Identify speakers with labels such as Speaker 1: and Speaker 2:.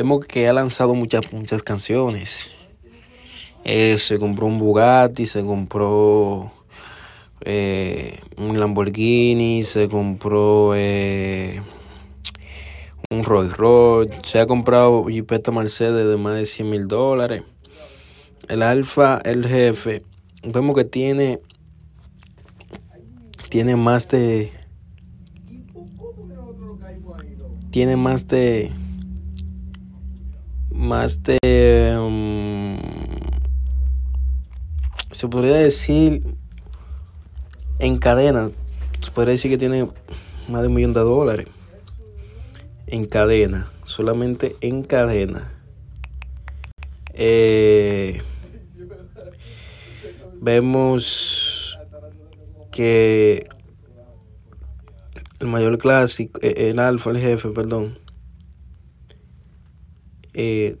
Speaker 1: vemos que ha lanzado muchas, muchas canciones. Eh, se compró un Bugatti, se compró eh, un Lamborghini, se compró eh, un Rolls Royce, se ha comprado Jeepeta Mercedes de más de 100 mil dólares. El Alfa, el jefe, vemos que tiene, tiene más de, tiene más de, más de, um, se podría decir en cadena, se podría decir que tiene más de un millón de dólares en cadena, solamente en cadena. Eh, vemos que el mayor clásico, eh, el alfa, el jefe, perdón, eh,